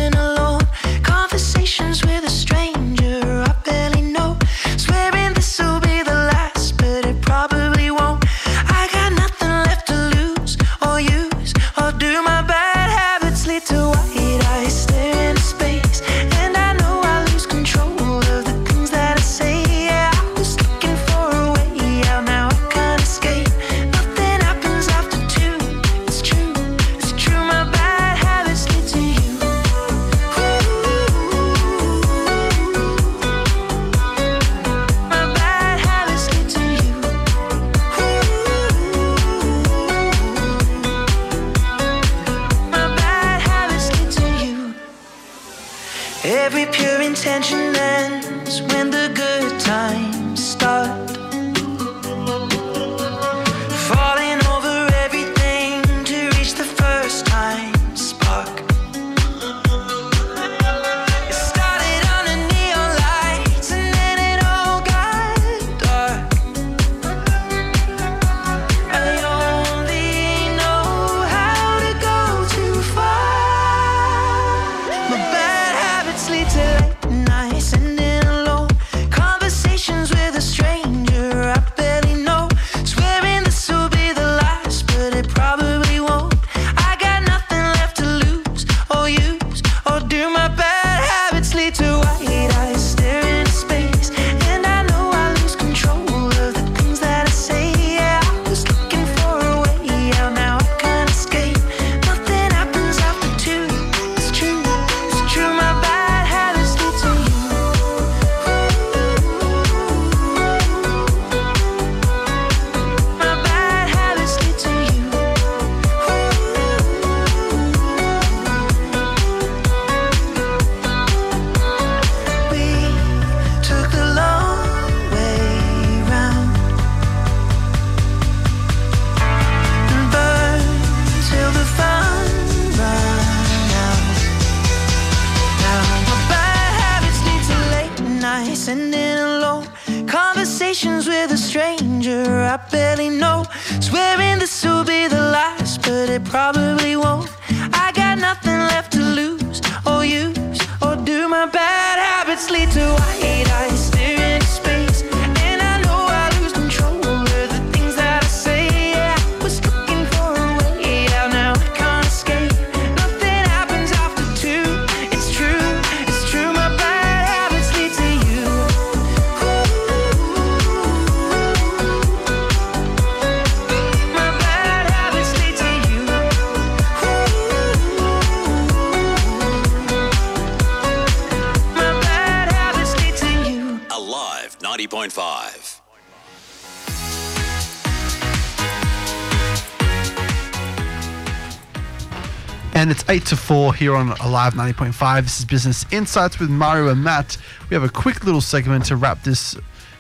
8 to 4 here on Alive 90.5. This is Business Insights with Mario and Matt. We have a quick little segment to wrap this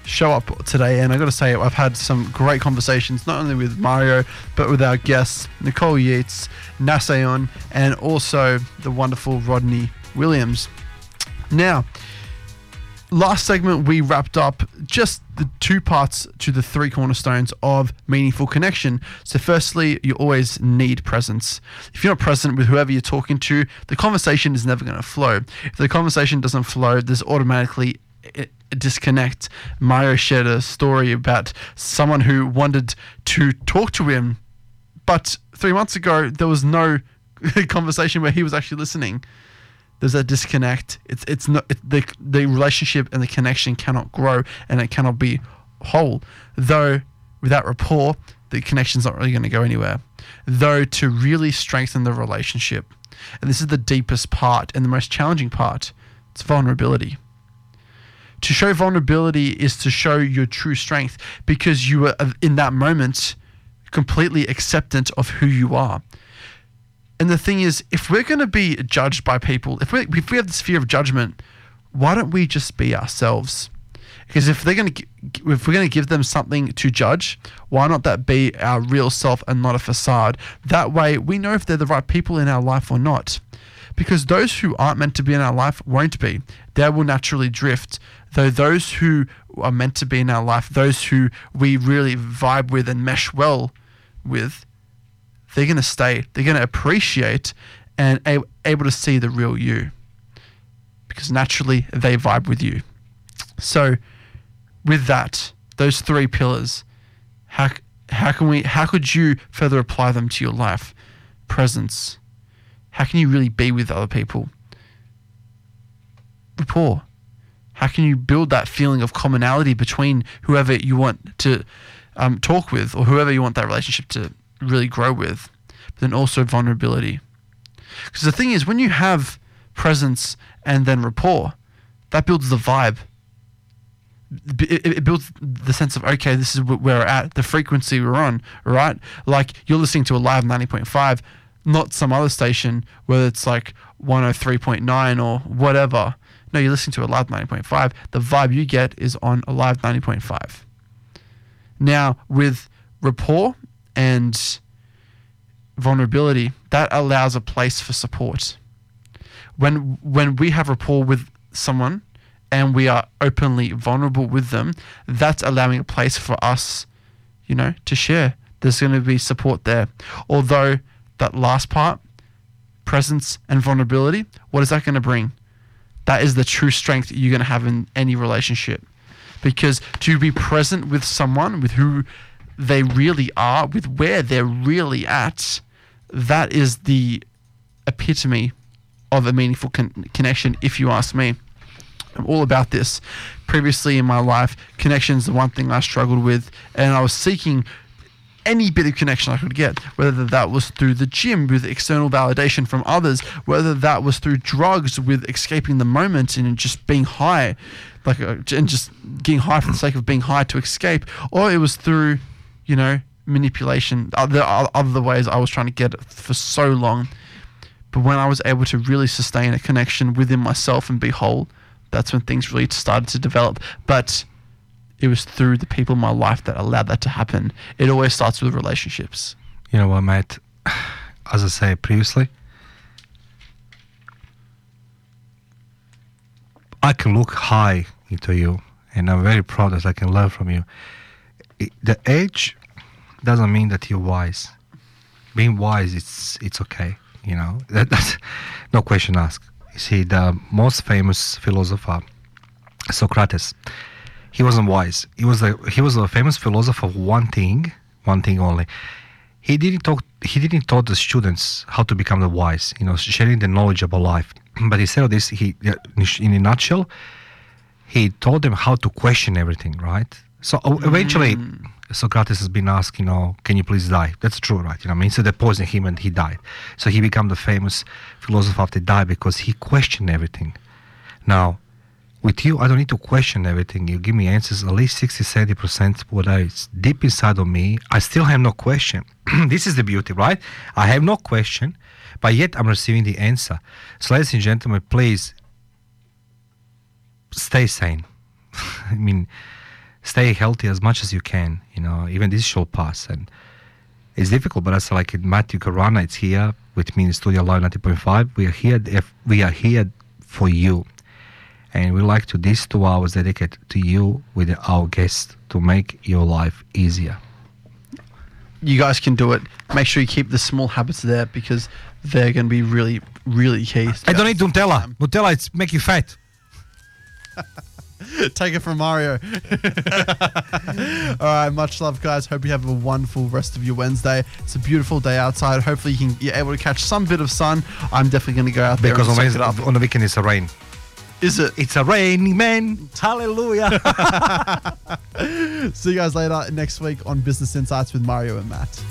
show up today. And I got to say, I've had some great conversations, not only with Mario, but with our guests, Nicole Yates, Nasayon, and also the wonderful Rodney Williams. Now, last segment we wrapped up just two parts to the three cornerstones of meaningful connection. So, firstly, you always need presence. If you're not present with whoever you're talking to, the conversation is never going to flow. If the conversation doesn't flow, there's automatically disconnect. Mario shared a story about someone who wanted to talk to him, but three months ago, there was no conversation where he was actually listening there's a disconnect. It's it's not it, the the relationship and the connection cannot grow and it cannot be whole. Though without rapport, the connection's not really going to go anywhere. Though to really strengthen the relationship, and this is the deepest part and the most challenging part, it's vulnerability. To show vulnerability is to show your true strength because you are uh, in that moment completely acceptant of who you are. And the thing is, if we're going to be judged by people, if we if we have this fear of judgment, why don't we just be ourselves? Because if they're going to if we're going to give them something to judge, why not that be our real self and not a facade? That way, we know if they're the right people in our life or not. Because those who aren't meant to be in our life won't be. They will naturally drift. Though those who are meant to be in our life, those who we really vibe with and mesh well with, they're going to stay. They're going to appreciate and a- able to see the real you because naturally they vibe with you. So, with that, those three pillars, how how can we how could you further apply them to your life? Presence. How can you really be with other people? Rapport. How can you build that feeling of commonality between whoever you want to um, talk with or whoever you want that relationship to really grow with? But then also vulnerability. Because the thing is, when you have presence and then rapport, that builds the vibe. It, it- builds the sense of okay, this is where we're at, the frequency we're on, right? Like you're listening to a live ninety point five, not some other station whether it's like one hundred three point nine or whatever. No, you're listening to a live ninety point five. The vibe you get is on a live ninety point five. Now with rapport and vulnerability, that allows a place for support. When when we have rapport with someone and we are openly vulnerable with them, that's allowing a place for us, you know, to share. There's going to be support there. Although that last part, presence and vulnerability, what is that going to bring? That is the true strength you're going to have in any relationship. Because to be present with someone with who they really are, with where they're really at, that is the epitome of a meaningful con- connection, if you ask me. I'm all about this. Previously in my life, connection is the one thing I struggled with, and I was seeking any bit of connection I could get, whether that was through the gym with external validation from others, whether that was through drugs with escaping the moment and just being high, like uh, and just getting high for the sake of being high to escape, or it was through, you know, manipulation, other other ways I was trying to get it for so long. But when I was able to really sustain a connection within myself and be whole, that's when things really started to develop. But it was through the people in my life that allowed that to happen. It always starts with relationships. You know what, Matt? As I said previously, I can look high into you, and I'm very proud that I can learn from you. The age doesn't mean that you're wise. Being wise, it's it's okay. You know, that, that's no question asked. You see, the most famous philosopher, Socrates, he wasn't wise. He was a he was a famous philosopher of one thing, one thing only. He didn't talk. He didn't taught the students how to become the wise. You know, sharing the knowledge about life. But instead of this, he in a nutshell, he taught them how to question everything. Right. So uh, eventually, Socrates has been asked, you know, can you please die? That's true, right? You know, I mean, so they poisoned him and he died. So he became the famous philosopher after he died because he questioned everything. Now, with you, I don't need to question everything. You give me answers, at least 60, 70% what is deep inside of me. I still have no question. this is the beauty, right? I have no question, but yet I'm receiving the answer. So, ladies and gentlemen, please stay sane. I mean, stay healthy as much as you can. You know, even this shall pass, and it's difficult. But as like in Matthew Caruana, it's here with me in Studio Live 90.5. We are here. If we are here for you, and we like to these two hours dedicate to you with our guests to make your life easier. You guys can do it. Make sure you keep the small habits there because they're going to be really, really key. I don't need Nutella. Nutella, it's make you fat. Take it from Mario. All right, much love, guys. Hope you have a wonderful rest of your Wednesday. It's a beautiful day outside. Hopefully, you can you're able to catch some bit of sun. I'm definitely going to go out there Because on, it up. on the weekend it's a rain. Is it? It's a rainy man. Hallelujah. See you guys later next week on Business Insights with Mario and Matt.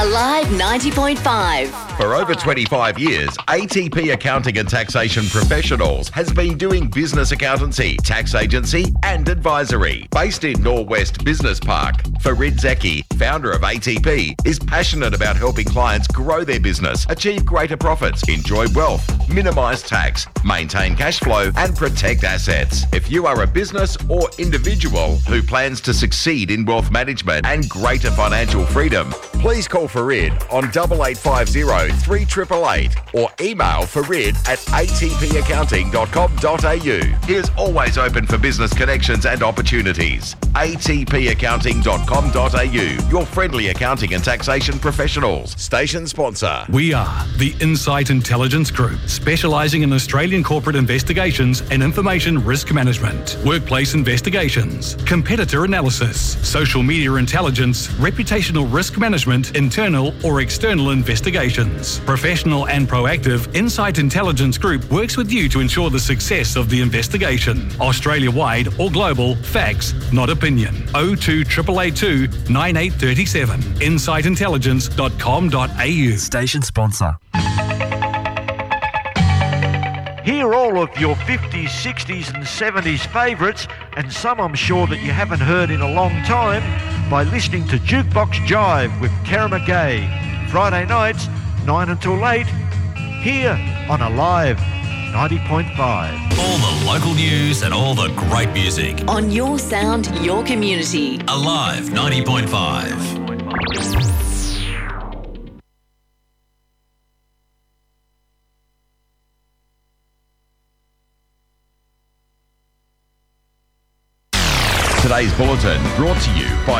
Alive 90.5. For over 25 years, ATP Accounting and Taxation Professionals has been doing business accountancy, tax agency, and advisory. Based in Norwest Business Park, Farid Zeki, founder of ATP, is passionate about helping clients grow their business, achieve greater profits, enjoy wealth, minimize tax, maintain cash flow, and protect assets. If you are a business or individual who plans to succeed in wealth management and greater financial freedom, please call Farid on 8850 3888 or email Farid at atpaccounting.com.au. He is always open for business connections and opportunities. atpaccounting.com.au, your friendly accounting and taxation professionals. Station sponsor. We are the Insight Intelligence Group, specialising in Australian corporate investigations and information risk management, workplace investigations, competitor analysis, social media intelligence, reputational risk management, internal or external investigations. Professional and proactive, Insight Intelligence Group works with you to ensure the success of the investigation. Australia wide or global, facts, not opinion. 02 882 9837. InsightIntelligence.com.au. Station sponsor. Hear all of your 50s, 60s, and 70s favourites, and some I'm sure that you haven't heard in a long time, by listening to Jukebox Jive with Tara McGay. Friday nights, 9 until 8, here on Alive 90.5. All the local news and all the great music. On your sound, your community. Alive 90.5. Today's bulletin brought to you by